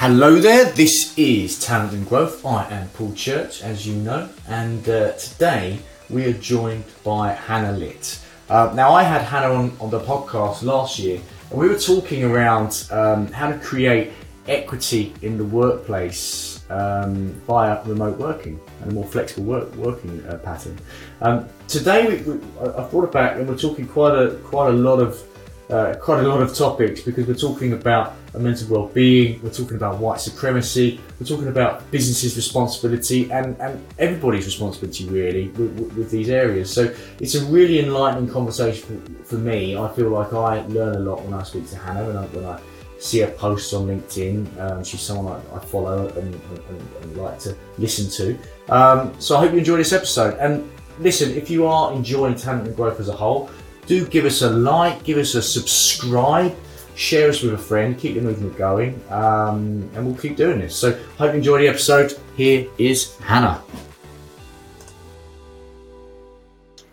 Hello there, this is Talent and Growth. I am Paul Church, as you know, and uh, today we are joined by Hannah Litt. Uh, now, I had Hannah on, on the podcast last year, and we were talking around um, how to create equity in the workplace um, via remote working and a more flexible work, working uh, pattern. Um, today, we, we, I, it back, and we're talking quite a quite a lot of uh, quite a lot of topics because we're talking about mental well-being, we're talking about white supremacy, we're talking about businesses' responsibility and, and everybody's responsibility really with, with, with these areas. So it's a really enlightening conversation for, for, me. I feel like I learn a lot when I speak to Hannah and when I see her posts on LinkedIn. Um, she's someone I, I follow and, and, and, like to listen to. Um, so I hope you enjoy this episode. And listen, if you are enjoying talent and growth as a whole, do give us a like, give us a subscribe, share us with a friend, keep the movement going, um, and we'll keep doing this. So, hope you enjoy the episode. Here is Hannah.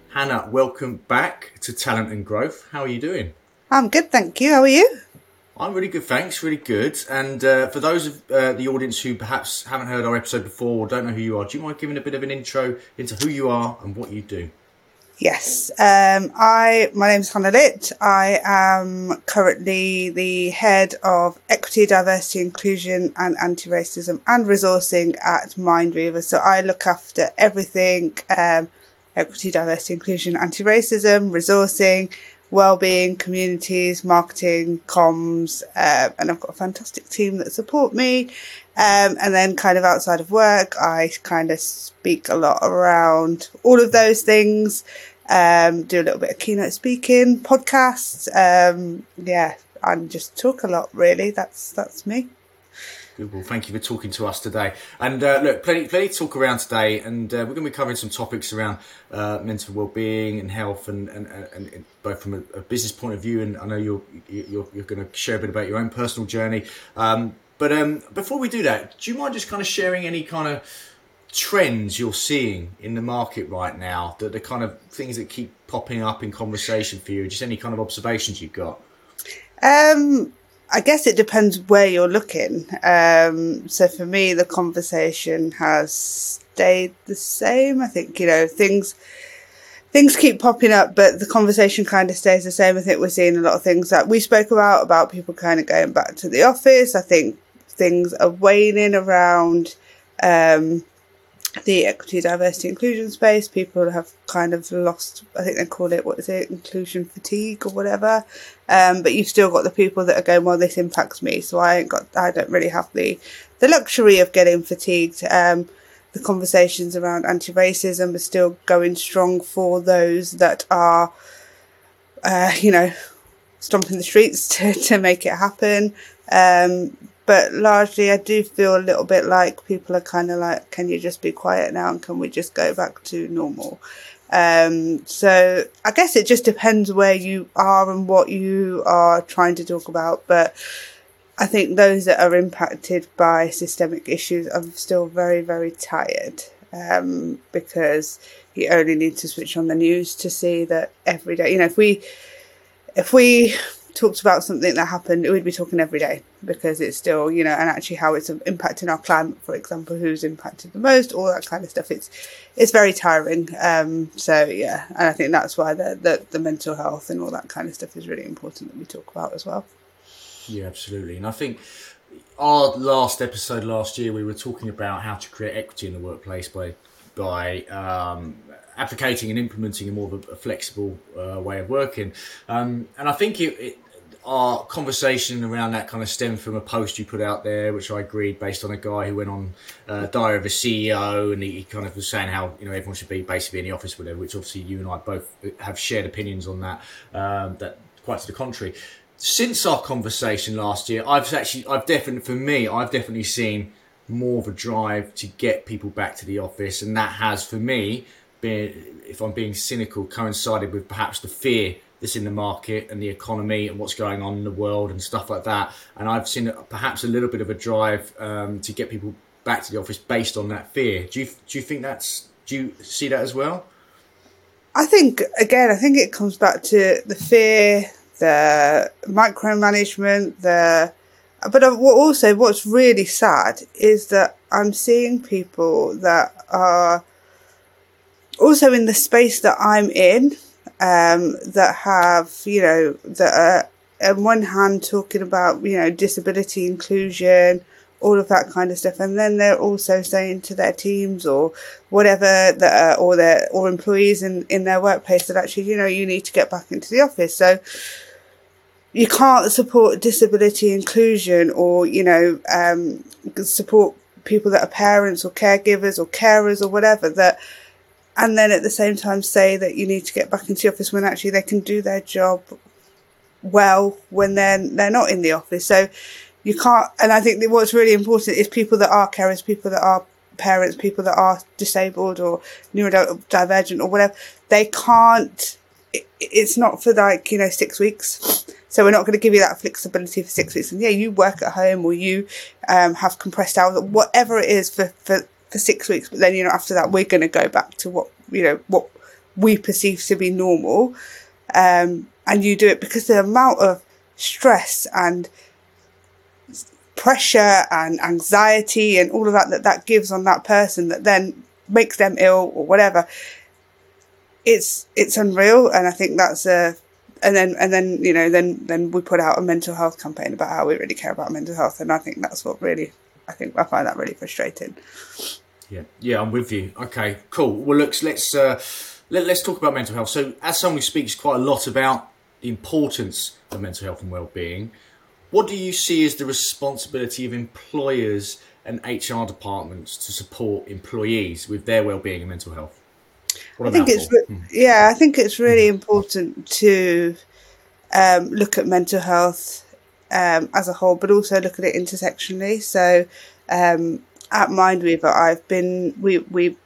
Hannah, welcome back to Talent and Growth. How are you doing? I'm good, thank you. How are you? I'm really good, thanks. Really good. And uh, for those of uh, the audience who perhaps haven't heard our episode before or don't know who you are, do you mind giving a bit of an intro into who you are and what you do? Yes, um, I my name is Hannah Litt. I am currently the head of equity, diversity, inclusion, and anti-racism and resourcing at Mindweaver. So I look after everything: um, equity, diversity, inclusion, anti-racism, resourcing, well-being, communities, marketing, comms, uh, and I've got a fantastic team that support me. Um, and then kind of outside of work, I kind of speak a lot around all of those things. Um, do a little bit of keynote speaking, podcasts. Um, yeah, and just talk a lot. Really, that's that's me. Well, thank you for talking to us today. And uh, look, plenty, plenty to talk around today. And uh, we're going to be covering some topics around uh, mental well-being and health, and, and, and, and both from a, a, business point of view. And I know you're you're, you're going to share a bit about your own personal journey. Um, but um, before we do that, do you mind just kind of sharing any kind of trends you're seeing in the market right now? That the kind of things that keep popping up in conversation for you? Just any kind of observations you've got? Um, I guess it depends where you're looking. Um, so for me, the conversation has stayed the same. I think you know things things keep popping up, but the conversation kind of stays the same. I think we're seeing a lot of things that we spoke about about people kind of going back to the office. I think things are waning around um, the equity, diversity, inclusion space. People have kind of lost, I think they call it, what is it, inclusion fatigue or whatever. Um, but you've still got the people that are going, well, this impacts me. So I ain't got, I don't really have the, the luxury of getting fatigued. Um, the conversations around anti-racism are still going strong for those that are, uh, you know, stomping the streets to, to make it happen. Um, but largely, I do feel a little bit like people are kind of like, can you just be quiet now and can we just go back to normal? Um, so I guess it just depends where you are and what you are trying to talk about. But I think those that are impacted by systemic issues are still very, very tired um, because you only need to switch on the news to see that every day. You know, if we if we talked about something that happened, we'd be talking every day because it's still, you know, and actually how it's impacting our climate, for example, who's impacted the most, all that kind of stuff. It's it's very tiring. Um, so yeah, and I think that's why the, the the mental health and all that kind of stuff is really important that we talk about as well. Yeah, absolutely, and I think our last episode last year we were talking about how to create equity in the workplace by by um, advocating and implementing a more of a, flexible uh, way of working. Um, and I think it, it, our conversation around that kind of stemmed from a post you put out there, which I agreed based on a guy who went on uh, Diary of a CEO, and he, kind of was saying how you know everyone should be basically in the office, whatever. Which obviously you and I both have shared opinions on that. Um, that quite to the contrary. Since our conversation last year, I've actually, I've definitely, for me, I've definitely seen more of a drive to get people back to the office, and that has, for me, been, if I'm being cynical, coincided with perhaps the fear that's in the market and the economy and what's going on in the world and stuff like that. And I've seen perhaps a little bit of a drive um, to get people back to the office based on that fear. Do you do you think that's do you see that as well? I think again, I think it comes back to the fear, the micromanagement, the but also what's really sad is that I'm seeing people that are also in the space that I'm in um, that have, you know, that are on one hand talking about, you know, disability inclusion, all of that kind of stuff, and then they're also saying to their teams or whatever that, are, or their or employees in in their workplace that actually, you know, you need to get back into the office. So you can't support disability inclusion or you know um, support people that are parents or caregivers or carers or whatever that and then at the same time say that you need to get back into the office when actually they can do their job well when they're they're not in the office. So you can't. And I think what's really important is people that are carers, people that are parents, people that are disabled or neurodivergent or whatever. They can't. It, it's not for like you know six weeks. So we're not going to give you that flexibility for six weeks. And yeah, you work at home or you um, have compressed hours, whatever it is for, for for six weeks, but then you know after that we're going to go back to what you know what we perceive to be normal, um, and you do it because the amount of stress and pressure and anxiety and all of that that that gives on that person that then makes them ill or whatever. It's it's unreal, and I think that's a and then and then you know then then we put out a mental health campaign about how we really care about mental health, and I think that's what really I think I find that really frustrating. Yeah, yeah, I'm with you. Okay, cool. Well, looks let's uh, let, us talk about mental health. So, as someone who speaks quite a lot about the importance of mental health and well-being, what do you see as the responsibility of employers and HR departments to support employees with their well-being and mental health? I think it's re- hmm. yeah, I think it's really important to um, look at mental health um, as a whole, but also look at it intersectionally. So um, at Mindweaver, I've been we we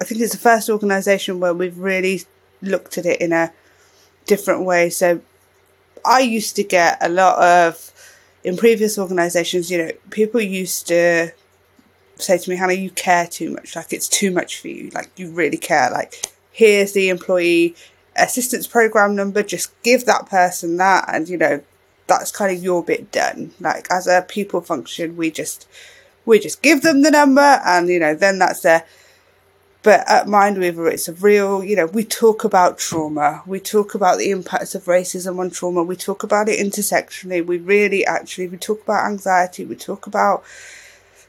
I think it's the first organisation where we've really looked at it in a different way. So I used to get a lot of in previous organisations, you know, people used to say to me, Hannah, you care too much. Like it's too much for you. Like you really care. Like here's the employee assistance program number. Just give that person that, and you know, that's kind of your bit done. Like as a people function, we just we just give them the number and you know then that's there but at mindweaver it's a real you know we talk about trauma. We talk about the impacts of racism on trauma. We talk about it intersectionally. We really actually we talk about anxiety. We talk about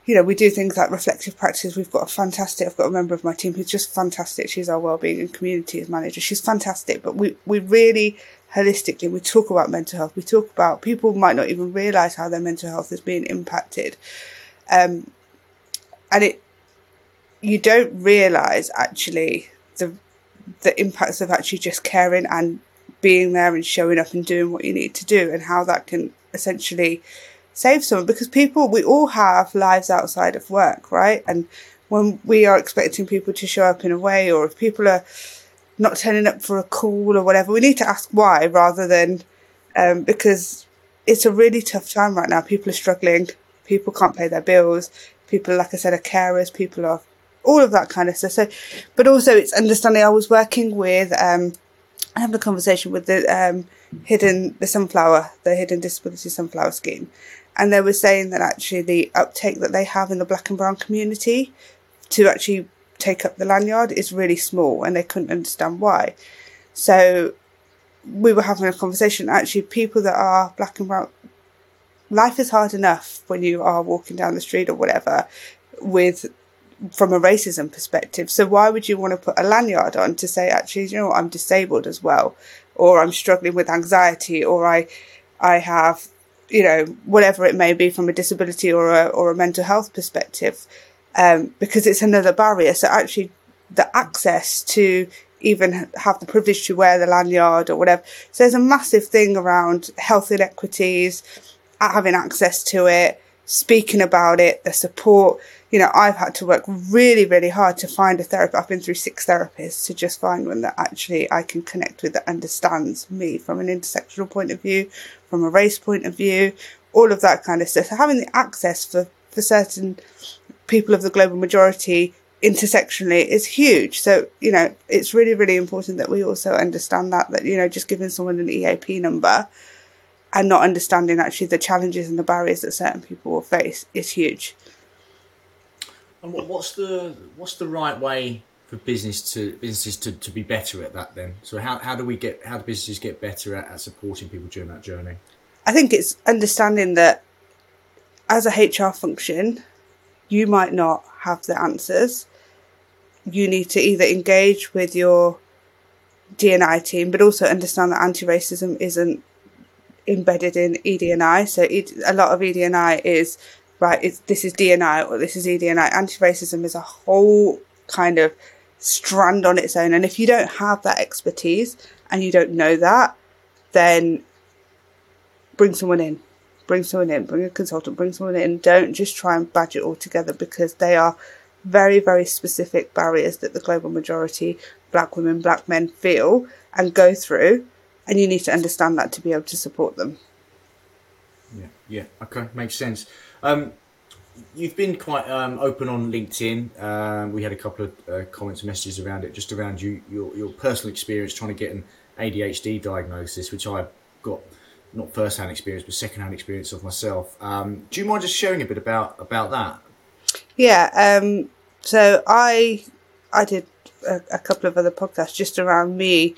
you know we do things like reflective practices. We've got a fantastic i've got a member of my team who's just fantastic. She's our wellbeing and communities manager. She's fantastic but we we really holistically we talk about mental health we talk about people might not even realize how their mental health is being impacted. Um, and it, you don't realize actually the the impacts of actually just caring and being there and showing up and doing what you need to do and how that can essentially save someone. Because people we all have lives outside of work right? And when we are expecting people to show up in a way or if people are not turning up for a call or whatever. We need to ask why rather than um, because it's a really tough time right now. People are struggling. People can't pay their bills, people, like I said, are carers, people are all of that kind of stuff. So, but also it's understanding. I was working with, um, I having a conversation with the um, hidden the sunflower, the hidden disability sunflower scheme, and they were saying that actually the uptake that they have in the black and brown community to actually take up the lanyard is really small, and they couldn't understand why. So we were having a conversation. Actually, people that are black and brown life is hard enough when you are walking down the street or whatever with from a racism perspective. So why would you want to put a lanyard on to say actually, you know, I'm disabled as well, or I'm struggling with anxiety, or I, I have, you know, whatever it may be from a disability or a or a mental health perspective, um, because it's another barrier. So actually, the access to even have the privilege to wear the lanyard or whatever. So there's a massive thing around health inequities having access to it, speaking about it, the support. You know, I've had to work really, really hard to find a therapist. I've been through six therapists to just find one that actually I can connect with that understands me from an intersectional point of view, from a race point of view, all of that kind of stuff. So having the access for, for certain people of the global majority intersectionally is huge. So, you know, it's really, really important that we also understand that, that, you know, just giving someone an EAP number and not understanding actually the challenges and the barriers that certain people will face is huge. And what's the what's the right way for business to businesses to, to be better at that then? So how, how do we get how do businesses get better at, at supporting people during that journey? I think it's understanding that as a HR function, you might not have the answers. You need to either engage with your D&I team, but also understand that anti-racism isn't embedded in ED&I. So a lot of ED&I is right. This is D&I or this is ED&I. Anti-racism is a whole kind of strand on its own. And if you don't have that expertise and you don't know that, then bring someone in. Bring someone in, bring a consultant, bring someone in. Don't just try and badge it all together because they are very, very specific barriers that the global majority, black women, black men feel and go through. And you need to understand that to be able to support them. Yeah, yeah, okay, makes sense. Um, you've been quite um, open on LinkedIn. Um, we had a couple of uh, comments and messages around it, just around you, your, your personal experience trying to get an ADHD diagnosis, which I got not first-hand experience, but second-hand experience of myself. Um, do you mind just sharing a bit about about that? Yeah. Um, so I I did a, a, couple of other podcasts just around me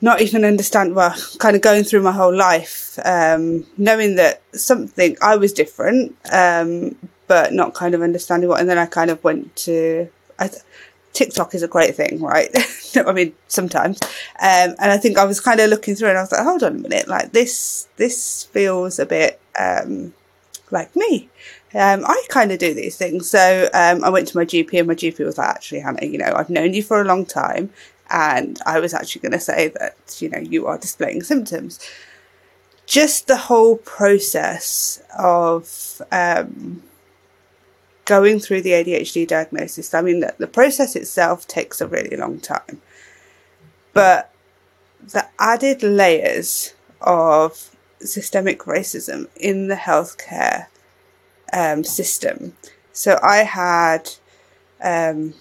not even understand well kind of going through my whole life um, knowing that something i was different um, but not kind of understanding what and then i kind of went to I, tiktok is a great thing right i mean sometimes um, and i think i was kind of looking through and i was like hold on a minute like this this feels a bit um, like me um, I kind of do these things. So um, I went to my GP, and my GP was like, actually, Hannah, you know, I've known you for a long time. And I was actually going to say that, you know, you are displaying symptoms. Just the whole process of um, going through the ADHD diagnosis, I mean, the, the process itself takes a really long time. But the added layers of systemic racism in the healthcare um, system. So I had um,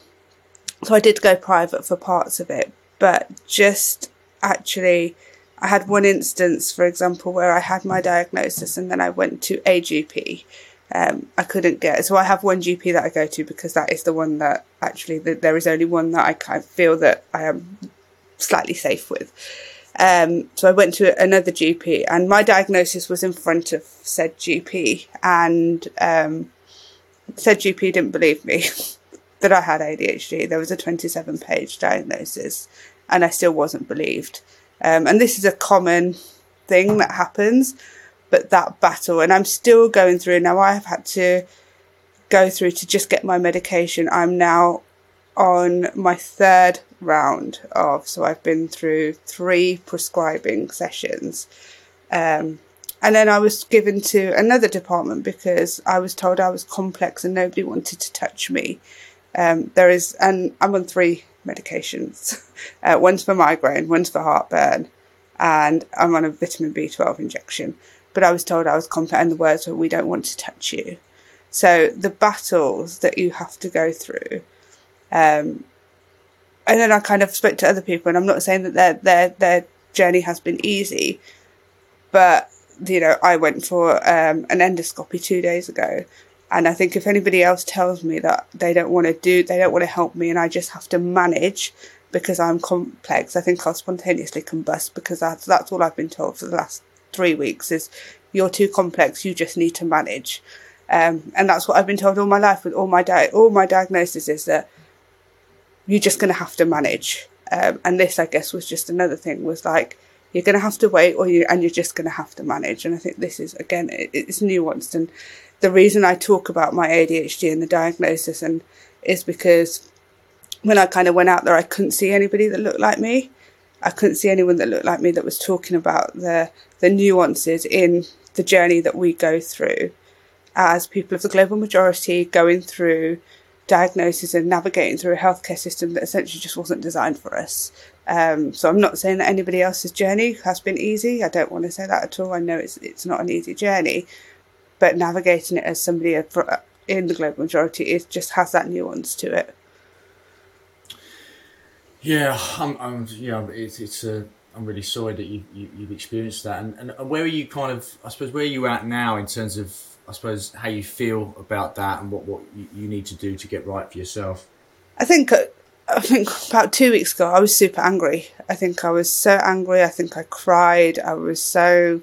so I did go private for parts of it, but just actually, I had one instance, for example, where I had my diagnosis and then I went to a GP. Um, I couldn't get so I have one GP that I go to because that is the one that actually the, there is only one that I kind of feel that I am slightly safe with. Um, so I went to another GP and my diagnosis was in front of said GP and um, said GP didn't believe me. that I had ADHD. There was a 27 page diagnosis and I still wasn't believed. Um, and this is a common thing that happens, but that battle, and I'm still going through now, I have had to go through to just get my medication. I'm now on my third round of, so I've been through three prescribing sessions. Um, and then I was given to another department because I was told I was complex and nobody wanted to touch me. Um, there is, and I'm on three medications. Uh, one's for migraine, one's for heartburn, and I'm on a vitamin B12 injection. But I was told I was complex, and the words were, "We don't want to touch you." So the battles that you have to go through, um, and then I kind of spoke to other people, and I'm not saying that their their their journey has been easy, but you know I went for um, an endoscopy two days ago, and I think if anybody else tells me that they don't want to do, they don't want to help me, and I just have to manage because I'm complex, I think I'll spontaneously combust because that's that's all I've been told for the last three weeks is you're too complex. You just need to manage, um, and that's what I've been told all my life with all my di- all my diagnosis is that you're just going to have to manage. Um, and this, I guess, was just another thing. Was like you're going to have to wait, or you and you're just going to have to manage. And I think this is again, it, it's nuanced and the reason I talk about my ADHD and the diagnosis and is because when I kind of went out there, I couldn't see anybody that looked like me. I couldn't see anyone that looked like me that was talking about the the nuances in the journey that we go through as people of the global majority going through diagnosis and navigating through a healthcare system that essentially just wasn't designed for us. Um, so I'm not saying that anybody else's journey has been easy. I don't want to say that at all. I know it's it's not an easy journey, but navigating it as somebody in the global majority is just has that nuance to it. Yeah, I'm, I'm, yeah, it's it's a I'm really sorry that you, you have experienced that. And, and where are you kind of? I suppose where are you at now in terms of I suppose how you feel about that and what what you, need to do to get right for yourself. I think uh, I think about two weeks ago I was super angry. I think I was so angry. I think I cried. I was so,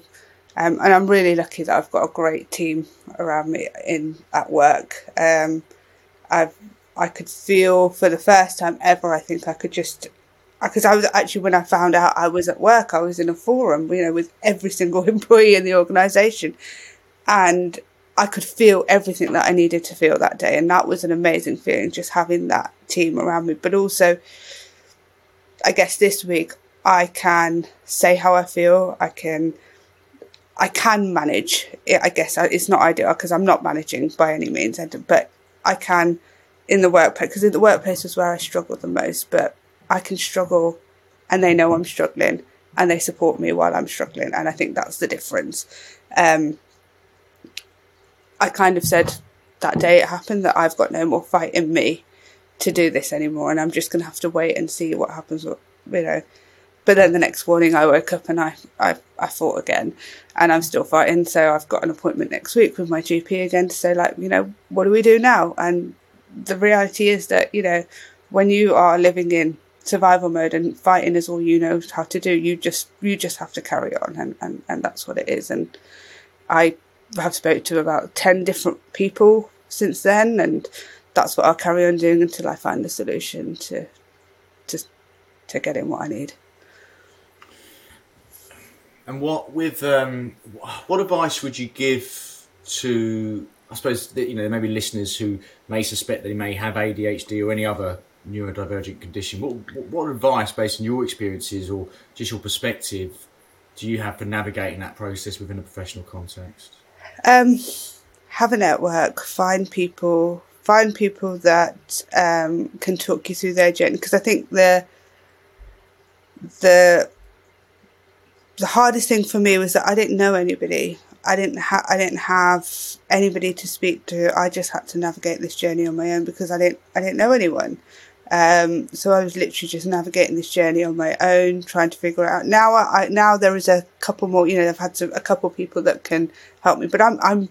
um, and I'm really lucky that I've got a great team around me in at work. Um, I've I could feel for the first time ever. I think I could just Uh, because I was actually when I found out I was at work, I was in a forum, you know, with every single employee in the organisation, and I could feel everything that I needed to feel that day, and that was an amazing feeling, just having that team around me. But also, I guess this week I can say how I feel. I can, I can manage. I guess it's not ideal because I'm not managing by any means, but I can in the workplace because in the workplace was where I struggled the most. But I can struggle and they know I'm struggling and they support me while I'm struggling. And I think that's the difference. Um, I kind of said that day it happened that I've got no more fight in me to do this anymore and I'm just going to have to wait and see what happens, you know. But then the next morning I woke up and I, I, I fought again and I'm still fighting. So I've got an appointment next week with my GP again to say, like, you know, what do we do now? And the reality is that, you know, when you are living in survival mode and fighting is all you know how to do. You just you just have to carry on and and, and that's what it is. And i have spoke to about 10 different people since then and that's what i'll carry on doing until i find a solution to to to getting what i need. And what with um what advice would you give to i suppose you know maybe listeners who may suspect they may have adhd or any other neurodivergent condition. What, what advice, based on your experiences or just your perspective, do you have for navigating that process within a professional context? Um, have a network, find people, find people that um, can talk you through their journey. Because I think the the the hardest thing for me was that I didn't know anybody. I didn't have I didn't have anybody to speak to. I just had to navigate this journey on my own because I didn't I didn't know anyone. Um, so I was literally just navigating this journey on my own, trying to figure it out. Now, I, now there is a couple more. You know, I've had some, a couple people that can help me, but I'm I'm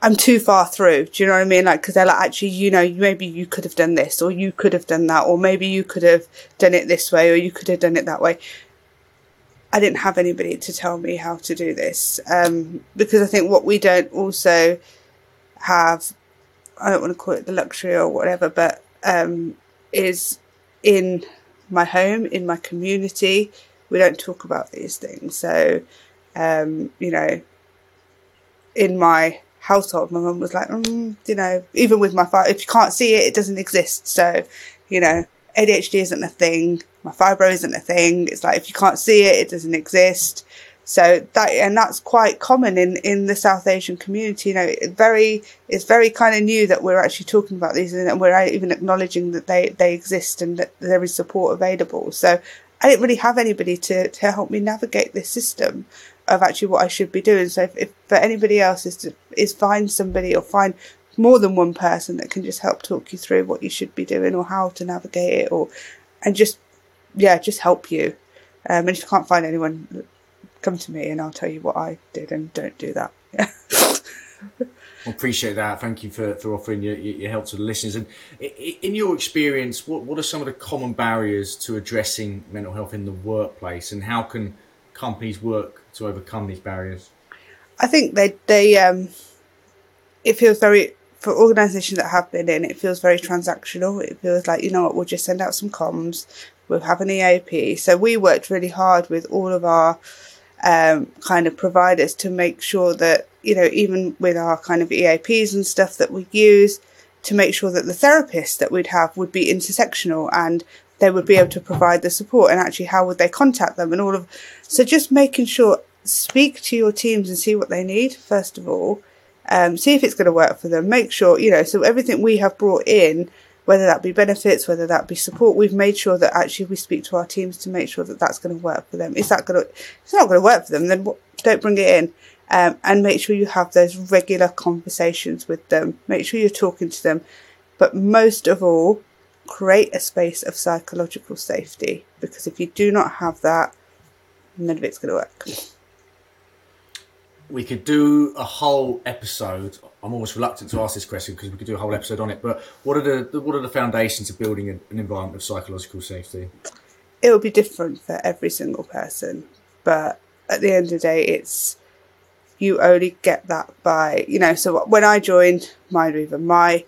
I'm too far through. Do you know what I mean? Like, because they're like, actually, you know, maybe you could have done this, or you could have done that, or maybe you could have done it this way, or you could have done it that way. I didn't have anybody to tell me how to do this um, because I think what we don't also have, I don't want to call it the luxury or whatever, but um, is in my home, in my community. We don't talk about these things. So, um, you know, in my household, my mum was like, mm, you know, even with my father, if you can't see it, it doesn't exist. So, you know, ADHD isn't a thing. My fibro isn't a thing. It's like if you can't see it, it doesn't exist. So that and that's quite common in, in the South Asian community. You know, it very it's very kind of new that we're actually talking about these and we're even acknowledging that they, they exist and that there is support available. So I didn't really have anybody to, to help me navigate this system of actually what I should be doing. So if, if for anybody else is to is find somebody or find more than one person that can just help talk you through what you should be doing or how to navigate it or and just yeah just help you um, and if you can't find anyone come to me and I'll tell you what I did and don't do that. I appreciate that. Thank you for, for offering your, your help to the listeners. And in your experience, what, what are some of the common barriers to addressing mental health in the workplace and how can companies work to overcome these barriers? I think they, they um, it feels very, for organisations that have been in, it feels very transactional. It feels like, you know what, we'll just send out some comms, we'll have an EAP. So we worked really hard with all of our um, kind of providers to make sure that, you know, even with our kind of EAPs and stuff that we use, to make sure that the therapists that we'd have would be intersectional and they would be able to provide the support and actually how would they contact them and all of so just making sure speak to your teams and see what they need first of all. Um, see if it's going to work for them. Make sure you know so everything we have brought in whether that be benefits, whether that be support, we've made sure that actually we speak to our teams to make sure that that's going to work for them. Is that going to, it's not going to work for them, then don't bring it in. Um, and make sure you have those regular conversations with them. Make sure you're talking to them. But most of all, create a space of psychological safety because if you do not have that, none of it's going to work. We could do a whole episode. I'm always reluctant to ask this question because we could do a whole episode on it. But what are the what are the foundations of building an, environment of psychological safety? It will be different for every single person, but at the end of the day, it's you only get that by you know. So when I joined Mindweaver, my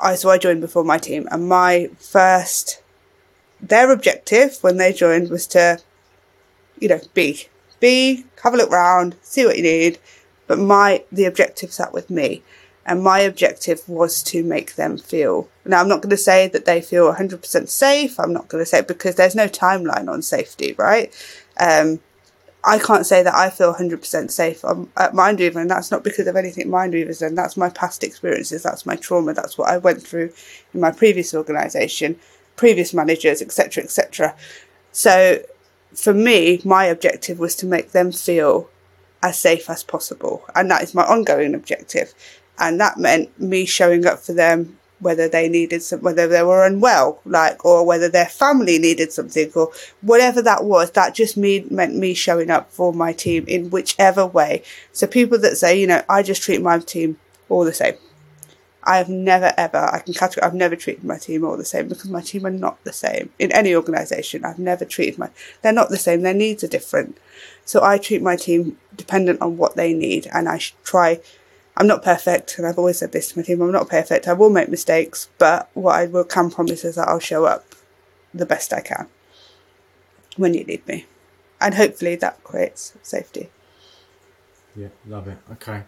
I so I joined before my team, and my first their objective when they joined was to, you know, be be have a look round, see what you need. But my the objective sat with me, and my objective was to make them feel. Now I'm not going to say that they feel 100% safe. I'm not going to say because there's no timeline on safety, right? Um, I can't say that I feel 100% safe I'm at Mindweaver, and that's not because of anything mind Mindweaver's done. That's my past experiences, that's my trauma, that's what I went through in my previous organisation, previous managers, etc., etc. So, for me, my objective was to make them feel as safe as possible, and that is my ongoing objective. And that meant me showing up for them whether they needed some, whether they were unwell, like, or whether their family needed something, or whatever that was. That just me, meant me showing up for my team in whichever way. So people that say, you know, I just treat my team all the same. I have never ever, I can categorize, I've never treated my team all the same because my team are not the same in any organisation. I've never treated my, they're not the same. Their needs are different. So I treat my team dependent on what they need and I try I'm not perfect, and I've always said this to my team. I'm not perfect. I will make mistakes, but what I will can promise is that I'll show up the best I can when you need me, and hopefully that creates safety. Yeah, love it. Okay,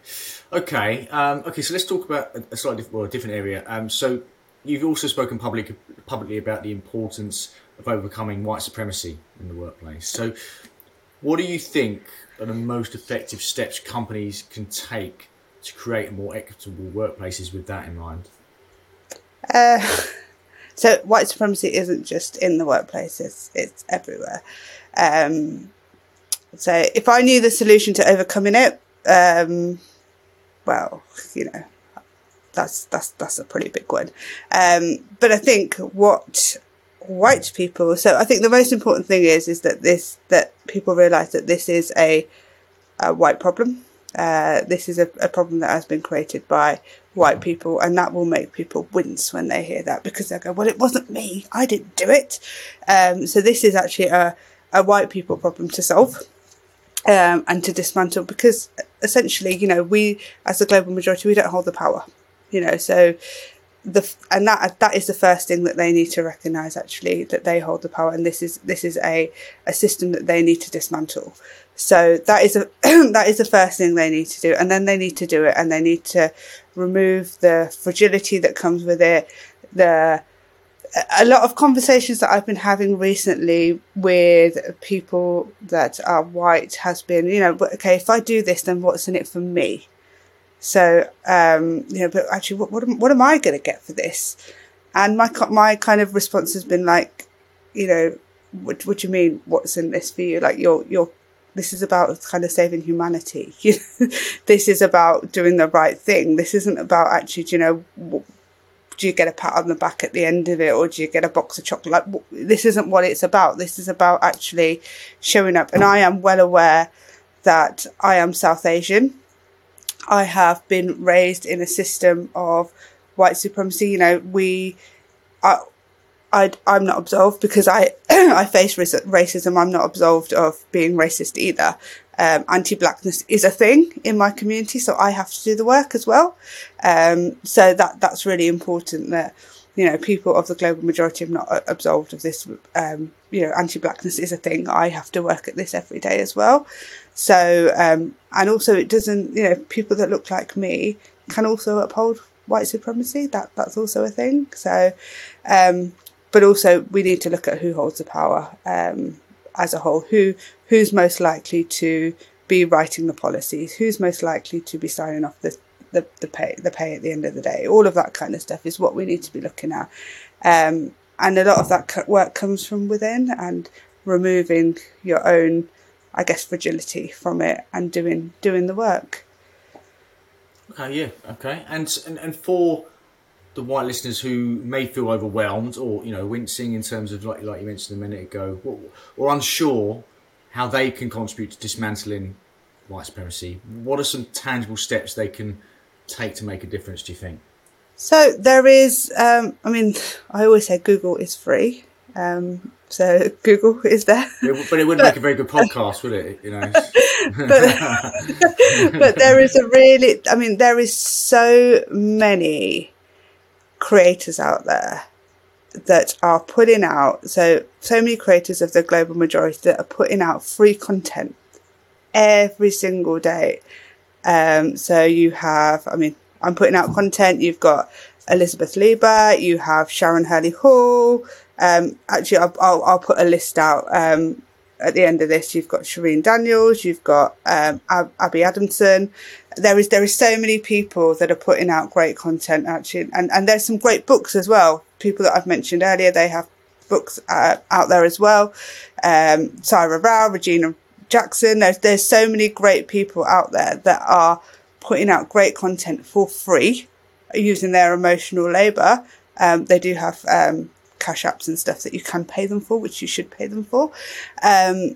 okay, um, okay. So let's talk about a slightly well, a different area. Um, so you've also spoken public, publicly about the importance of overcoming white supremacy in the workplace. So, what do you think are the most effective steps companies can take to create more equitable workplaces with that in mind? Uh, so white supremacy isn't just in the workplace; it's it's everywhere. Um, so if I knew the solution to overcoming it, um, well, you know, that's that's that's a pretty big one. Um, but I think what white people so I think the most important thing is is that this that people realise that this is a, a white problem uh, this is a, a, problem that has been created by white people, and that will make people wince when they hear that because they go, "Well, it wasn't me. I didn't do it." Um, so this is actually a, a white people problem to solve um, and to dismantle because essentially, you know, we as the global majority, we don't hold the power. You know, so the and that that is the first thing that they need to recognize actually that they hold the power and this is this is a a system that they need to dismantle so that is a that is the first thing they need to do and then they need to do it and they need to remove the fragility that comes with it the a lot of conversations that I've been having recently with people that are white has been, you know, okay, if I do this, then what's in it for me? So, um, you know, but actually, what, what, am, what am I going to get for this? And my, my kind of response has been like, you know, what, what do you mean? What's in this for you? Like you're, you're, this is about kind of saving humanity. this is about doing the right thing. This isn't about actually, you know, do you get a pat on the back at the end of it or do you get a box of chocolate? Like, this isn't what it's about. This is about actually showing up. And I am well aware that I am South Asian I have been raised in a system of white supremacy. You know, we, I, I, I'm not absolved because I, I face racism. I'm not absolved of being racist either. Um, anti-blackness is a thing in my community, so I have to do the work as well. Um, so that that's really important that you know people of the global majority are not absolved of this. Um, you know, anti-blackness is a thing. I have to work at this every day as well. So, um, and also it doesn't, you know, people that look like me can also uphold white supremacy. That that's also a thing. So, um, but also we need to look at who holds the power um, as a whole. Who who's most likely to be writing the policies? Who's most likely to be signing off the the, the pay the pay at the end of the day? All of that kind of stuff is what we need to be looking at. Um, and a lot of that work comes from within and removing your own I guess fragility from it and doing doing the work. Okay, yeah, okay, and and, and for the white listeners who may feel overwhelmed or you know wincing in terms of like like you mentioned a minute ago, or, or unsure how they can contribute to dismantling white supremacy. What are some tangible steps they can take to make a difference? Do you think? So there is. Um, I mean, I always say Google is free. Um, so Google is there. But it wouldn't make a very good podcast, would it? You know. but, but there is a really. I mean, there is so many creators out there that are putting out so so many creators of the global majority that are putting out free content every single day. Um, so you have, I mean, I'm putting out content. You've got Elizabeth Leiba, you have Sharon Hurley Hall. Um, actually, I'll, I'll, I'll, put a list out um, at the end of this. You've got Shereen Daniels, you've got um, Ab- Abby Adamson. There is there is so many people that are putting out great content actually, and and there's some great books as well. People that I've mentioned earlier, they have books uh, out there as well. Um, Saira Rao, Regina Jackson. There's there's so many great people out there that are putting out great content for free using their emotional labour. Um, they do have um, cash apps and stuff that you can pay them for, which you should pay them for. Um,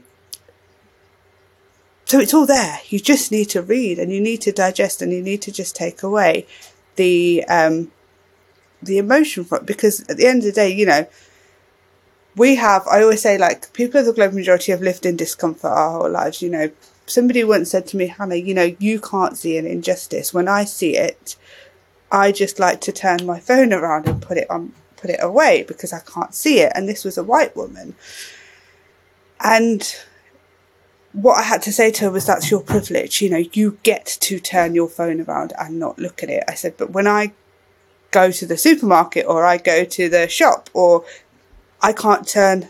so it's all there. You just need to read and you need to digest and you need to just take away the um, the emotion from because at the end of the day, you know, we have, I always say, like, people of the global majority have lived in discomfort our whole lives. You know, somebody once said to me, Hannah, you know, you can't see an injustice. When I see it, I just like to turn my phone around and put it on, put it away because I can't see it. And this was a white woman. And what I had to say to her was, that's your privilege. You know, you get to turn your phone around and not look at it. I said, but when I go to the supermarket or I go to the shop or I can't turn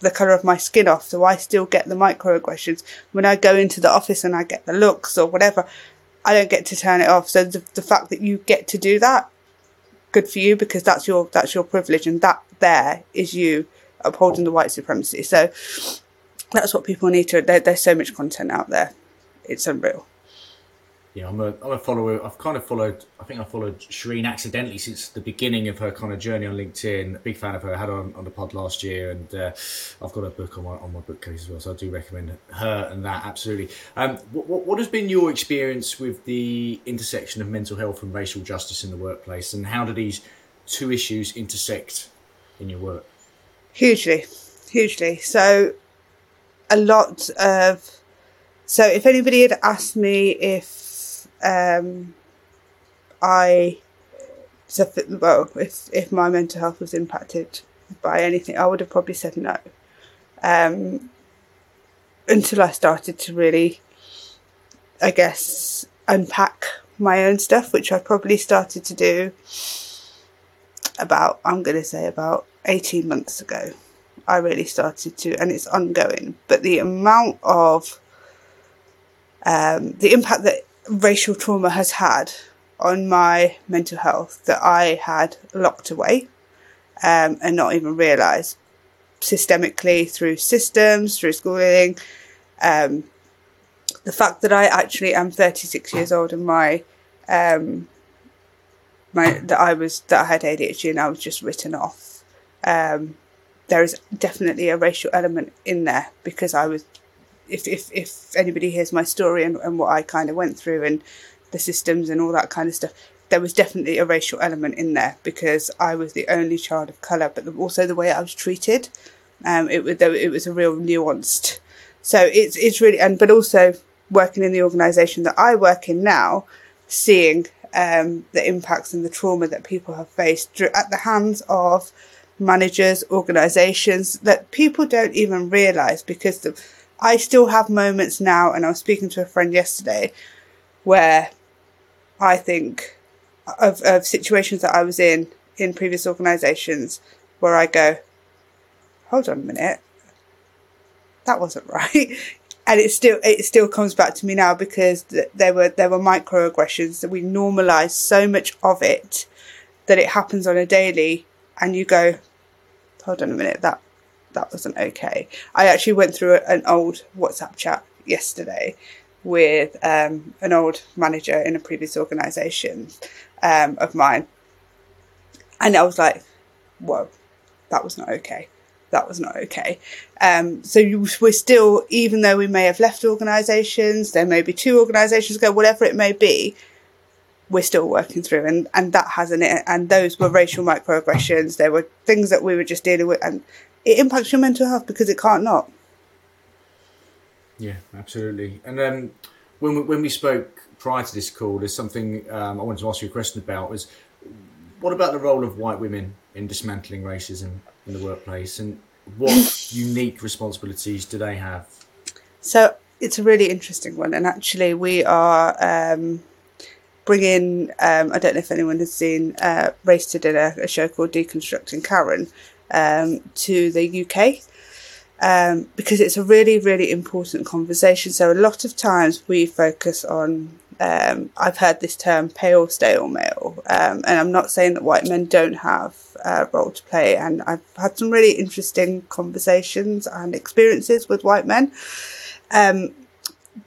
the colour of my skin off, so I still get the microaggressions. When I go into the office and I get the looks or whatever, I don't get to turn it off. So the, the fact that you get to do that, good for you because that's your that's your privilege, and that there is you upholding the white supremacy. So that's what people need to. There, there's so much content out there, it's unreal yeah, I'm a, I'm a follower. I've kind of followed. I think I followed Shereen accidentally since the beginning of her kind of journey on LinkedIn. Big fan of her. I had her on, on the pod last year, and uh, I've got a book on my on my bookcase as well. So I do recommend her and that absolutely. Um, what, what has been your experience with the intersection of mental health and racial justice in the workplace, and how do these two issues intersect in your work? Hugely, hugely. So, a lot of. So, if anybody had asked me if um, I so well if if my mental health was impacted by anything, I would have probably said no. Um, until I started to really, I guess, unpack my own stuff, which I probably started to do about I'm going to say about eighteen months ago. I really started to, and it's ongoing. But the amount of um, the impact that racial trauma has had on my mental health that I had locked away um, and not even realised systemically through systems, through schooling. Um, the fact that I actually am 36 years old and my um, my that I was that I had ADHD and I was just written off. Um, there is definitely a racial element in there because I was if if if anybody hears my story and, and what I kind of went through and the systems and all that kind of stuff, there was definitely a racial element in there because I was the only child of color, but also the way I was treated, um, it was it was a real nuanced. So it's it's really and but also working in the organisation that I work in now, seeing um, the impacts and the trauma that people have faced at the hands of managers, organisations that people don't even realise because the I still have moments now, and I was speaking to a friend yesterday, where I think of, of situations that I was in in previous organisations where I go, hold on a minute, that wasn't right. And it still it still comes back to me now because th- there were there were microaggressions that we normalise so much of it that it happens on a daily, and you go, hold on a minute, that that wasn't okay. I actually went through an old WhatsApp chat yesterday with um, an old manager in a previous organisation um, of mine, and I was like, "Whoa, that was not okay. that was not okay. Um, so you, we're still, even though we may have left organisations, there may be two organisations ago, whatever it may be, we're still working through, and and that hasn't it. And those were racial microaggressions. There were things that we were just dealing with, and it impacts your mental health because it can't not. Yeah, absolutely. And um, when we, when we spoke prior to this call, there's something um, I wanted to ask you a question about. Was what about the role of white women in dismantling racism in the workplace, and what unique responsibilities do they have? So it's a really interesting one, and actually, we are um, bringing. Um, I don't know if anyone has seen uh, Race to Dinner, a show called Deconstructing Karen, um, to the UK. Um, because it's a really, really important conversation. So a lot of times we focus on um, I've heard this term pale, stale male, um, and I'm not saying that white men don't have a role to play. And I've had some really interesting conversations and experiences with white men. Um,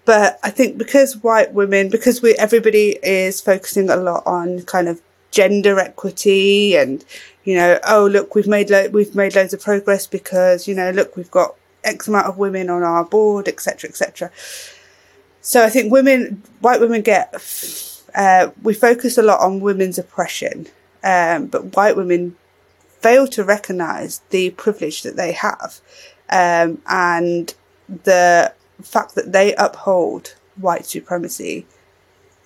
but I think because white women, because we everybody is focusing a lot on kind of gender equity and you know, oh look, we've made lo- we've made loads of progress because you know, look, we've got X amount of women on our board, etc., etc. So I think women, white women get, uh, we focus a lot on women's oppression, um, but white women fail to recognise the privilege that they have, um, and the fact that they uphold white supremacy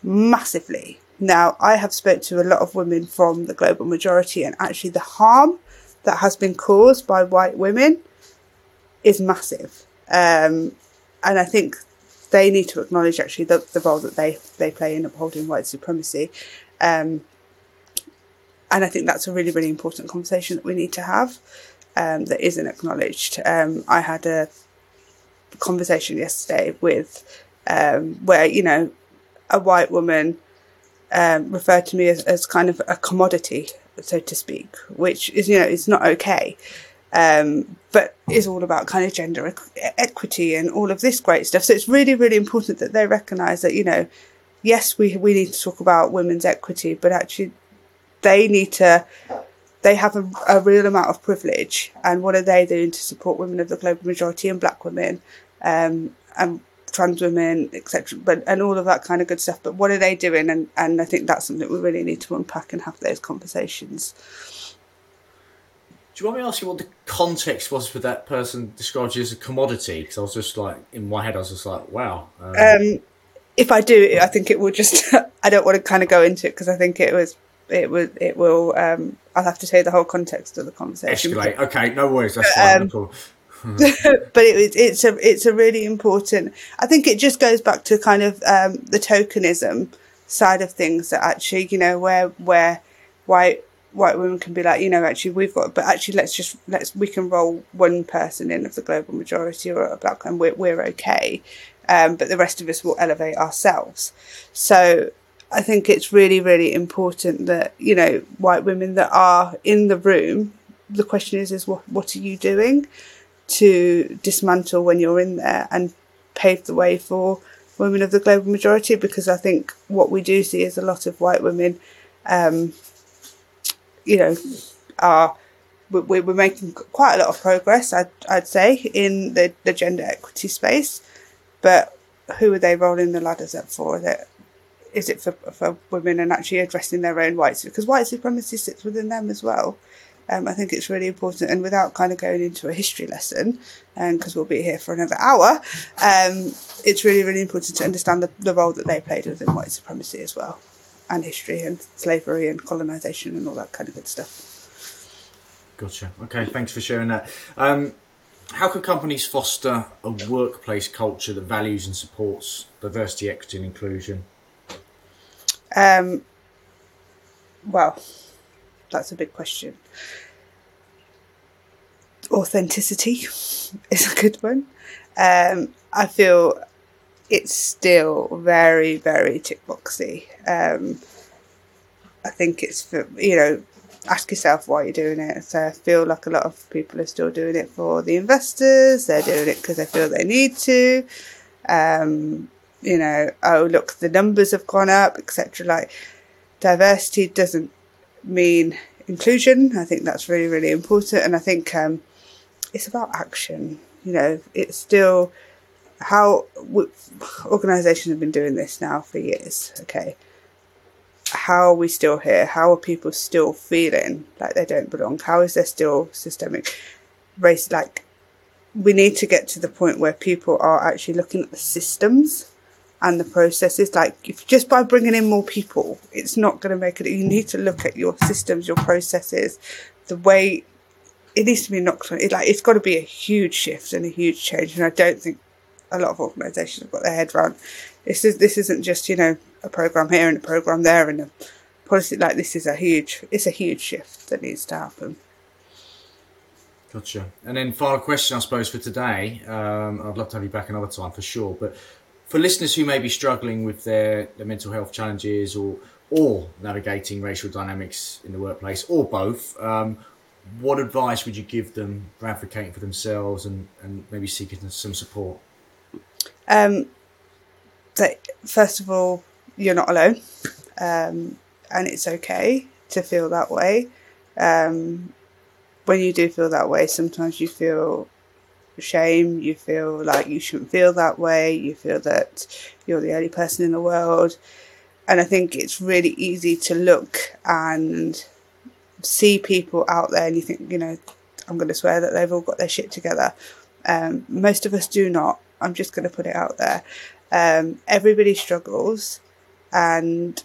massively. Now, I have spoke to a lot of women from the global majority, and actually, the harm that has been caused by white women is massive. Um, and I think they need to acknowledge actually the, the role that they, they play in upholding white supremacy. Um, and I think that's a really, really important conversation that we need to have um, that isn't acknowledged. Um, I had a conversation yesterday with um, where, you know, a white woman um, referred to me as, as kind of a commodity, so to speak, which is, you know, it's not okay um, but is all about kind of gender equity and all of this great stuff. So it's really, really important that they recognise that, you know, yes, we, we need to talk about women's equity, but actually they need to, they have a, a real amount of privilege. And what are they doing to support women of the global majority and black women um, and trans women, etc. But and all of that kind of good stuff. But what are they doing? And and I think that's something we really need to unpack and have those conversations. Do you want me to ask you what the context was for that person described you as a commodity? Because I was just like, in my head, I was just like, wow. Um, um, if I do, I think it will just. I don't want to kind of go into it because I think it was. It would. It will. Um, I'll have to tell you the whole context of the conversation. Escalate. Okay, no worries. That's fine. Um, but it, it's a it's a really important. I think it just goes back to kind of um, the tokenism side of things that actually you know where where white white women can be like, you know, actually we've got, but actually let's just let's we can roll one person in of the global majority or a black and we're we're okay, um, but the rest of us will elevate ourselves. So I think it's really really important that you know white women that are in the room. The question is, is what what are you doing to dismantle when you're in there and pave the way for women of the global majority? Because I think what we do see is a lot of white women. Um, you know, are we're, making quite a lot of progress, I'd, I'd say, in the, the gender equity space. But who are they rolling the ladders up for? Is it, is it for, for women and actually addressing their own whites? Because white supremacy sits within them as well. Um, I think it's really important, and without kind of going into a history lesson, because um, we'll be here for another hour, um, it's really, really important to understand the, the role that they played within white supremacy as well and history and slavery and colonisation and all that kind of good stuff. Gotcha. Okay, thanks for sharing that. Um, how can companies foster a workplace culture that values and supports diversity, equity, and inclusion? Um, well, that's a big question. Authenticity is a good one. Um, I feel it's still very, very tick boxy. Um, I think it's for, you know, ask yourself why you're doing it. So I feel like a lot of people are still doing it for the investors. They're doing it because they feel they need to. Um, you know, oh look, the numbers have gone up, etc. Like diversity doesn't mean inclusion. I think that's really, really important. And I think um, it's about action. You know, it's still how organisations have been doing this now for years. Okay, how are we still here? How are people still feeling like they don't belong? How is there still systemic race? Like, we need to get to the point where people are actually looking at the systems and the processes. Like, if just by bringing in more people, it's not going to make it. You need to look at your systems, your processes, the way it needs to be knocked on. It, like, it's got to be a huge shift and a huge change. And I don't think a lot of organisations have got their head around. This is this isn't just you know a program here and a program there and a policy like this is a huge it's a huge shift that needs to happen. Gotcha. And then final question, I suppose, for today. Um, I'd love to have you back another time for sure. But for listeners who may be struggling with their, their mental health challenges or or navigating racial dynamics in the workplace or both, um, what advice would you give them for advocating for themselves and, and maybe seeking some support? Um, that first of all, you're not alone, um, and it's okay to feel that way. Um, when you do feel that way, sometimes you feel shame, you feel like you shouldn't feel that way, you feel that you're the only person in the world. And I think it's really easy to look and see people out there and you think, you know, I'm going to swear that they've all got their shit together. Um, most of us do not. I'm just going to put it out there. Um, everybody struggles and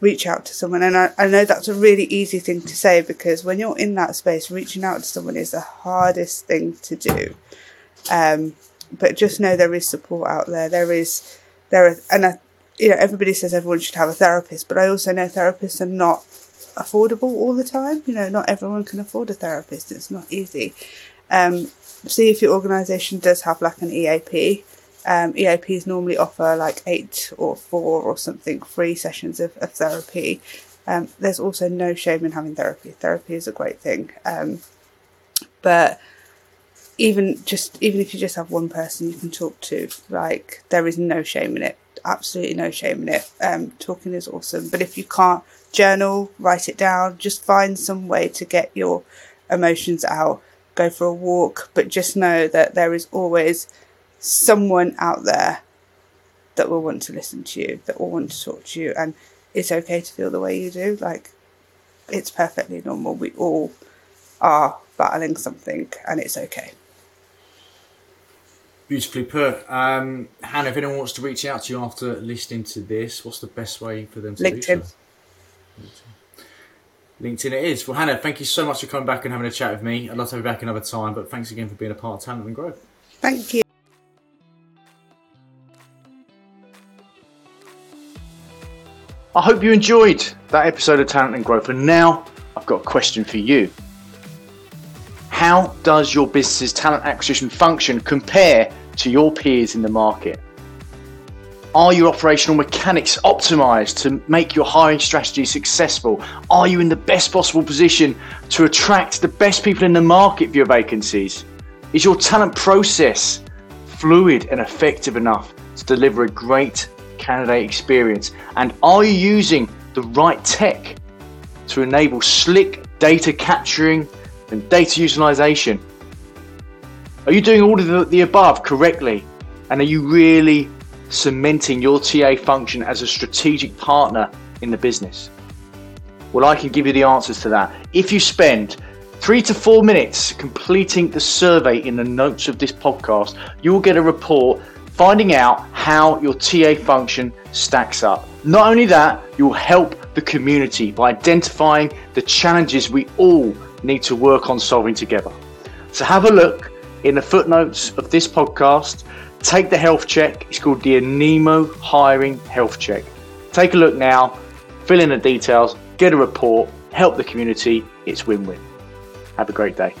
reach out to someone. And I, I know that's a really easy thing to say because when you're in that space, reaching out to someone is the hardest thing to do. Um, but just know there is support out there. There is, there are, and I, you know, everybody says everyone should have a therapist, but I also know therapists are not affordable all the time. You know, not everyone can afford a therapist. It's not easy. Um, see if your organisation does have like an EAP um, EAPs normally offer like eight or four or something free sessions of, of therapy. Um, there's also no shame in having therapy. Therapy is a great thing. Um, but even just even if you just have one person you can talk to, like there is no shame in it. Absolutely no shame in it. Um, talking is awesome. But if you can't journal, write it down, just find some way to get your emotions out. Go for a walk, but just know that there is always someone out there that will want to listen to you, that will want to talk to you, and it's okay to feel the way you do. Like, it's perfectly normal. We all are battling something, and it's okay. Beautifully put. Um, Hannah, if anyone wants to reach out to you after listening to this, what's the best way for them to LinkedIn. do so? LinkedIn it is. Well, Hannah, thank you so much for coming back and having a chat with me. I'd love to have you back another time, but thanks again for being a part of Talent and Growth. Thank you. I hope you enjoyed that episode of Talent and Growth. And now I've got a question for you. How does your business's talent acquisition function compare to your peers in the market? Are your operational mechanics optimized to make your hiring strategy successful? Are you in the best possible position to attract the best people in the market for your vacancies? Is your talent process fluid and effective enough to deliver a great candidate experience? And are you using the right tech to enable slick data capturing and data utilization? Are you doing all of the, the above correctly? And are you really cementing your TA function as a strategic partner in the business? Well, I can give you the answers to that. If you spend three to four minutes completing the survey in the notes of this podcast, you will get a report finding out how your TA function stacks up. Not only that, you'll help the community by identifying the challenges we all need to work on solving together. So have a look in the footnotes of this podcast. Take the health check. It's called the Anemo Hiring Health Check. Take a look now, fill in the details, get a report, help the community. It's win win. Have a great day.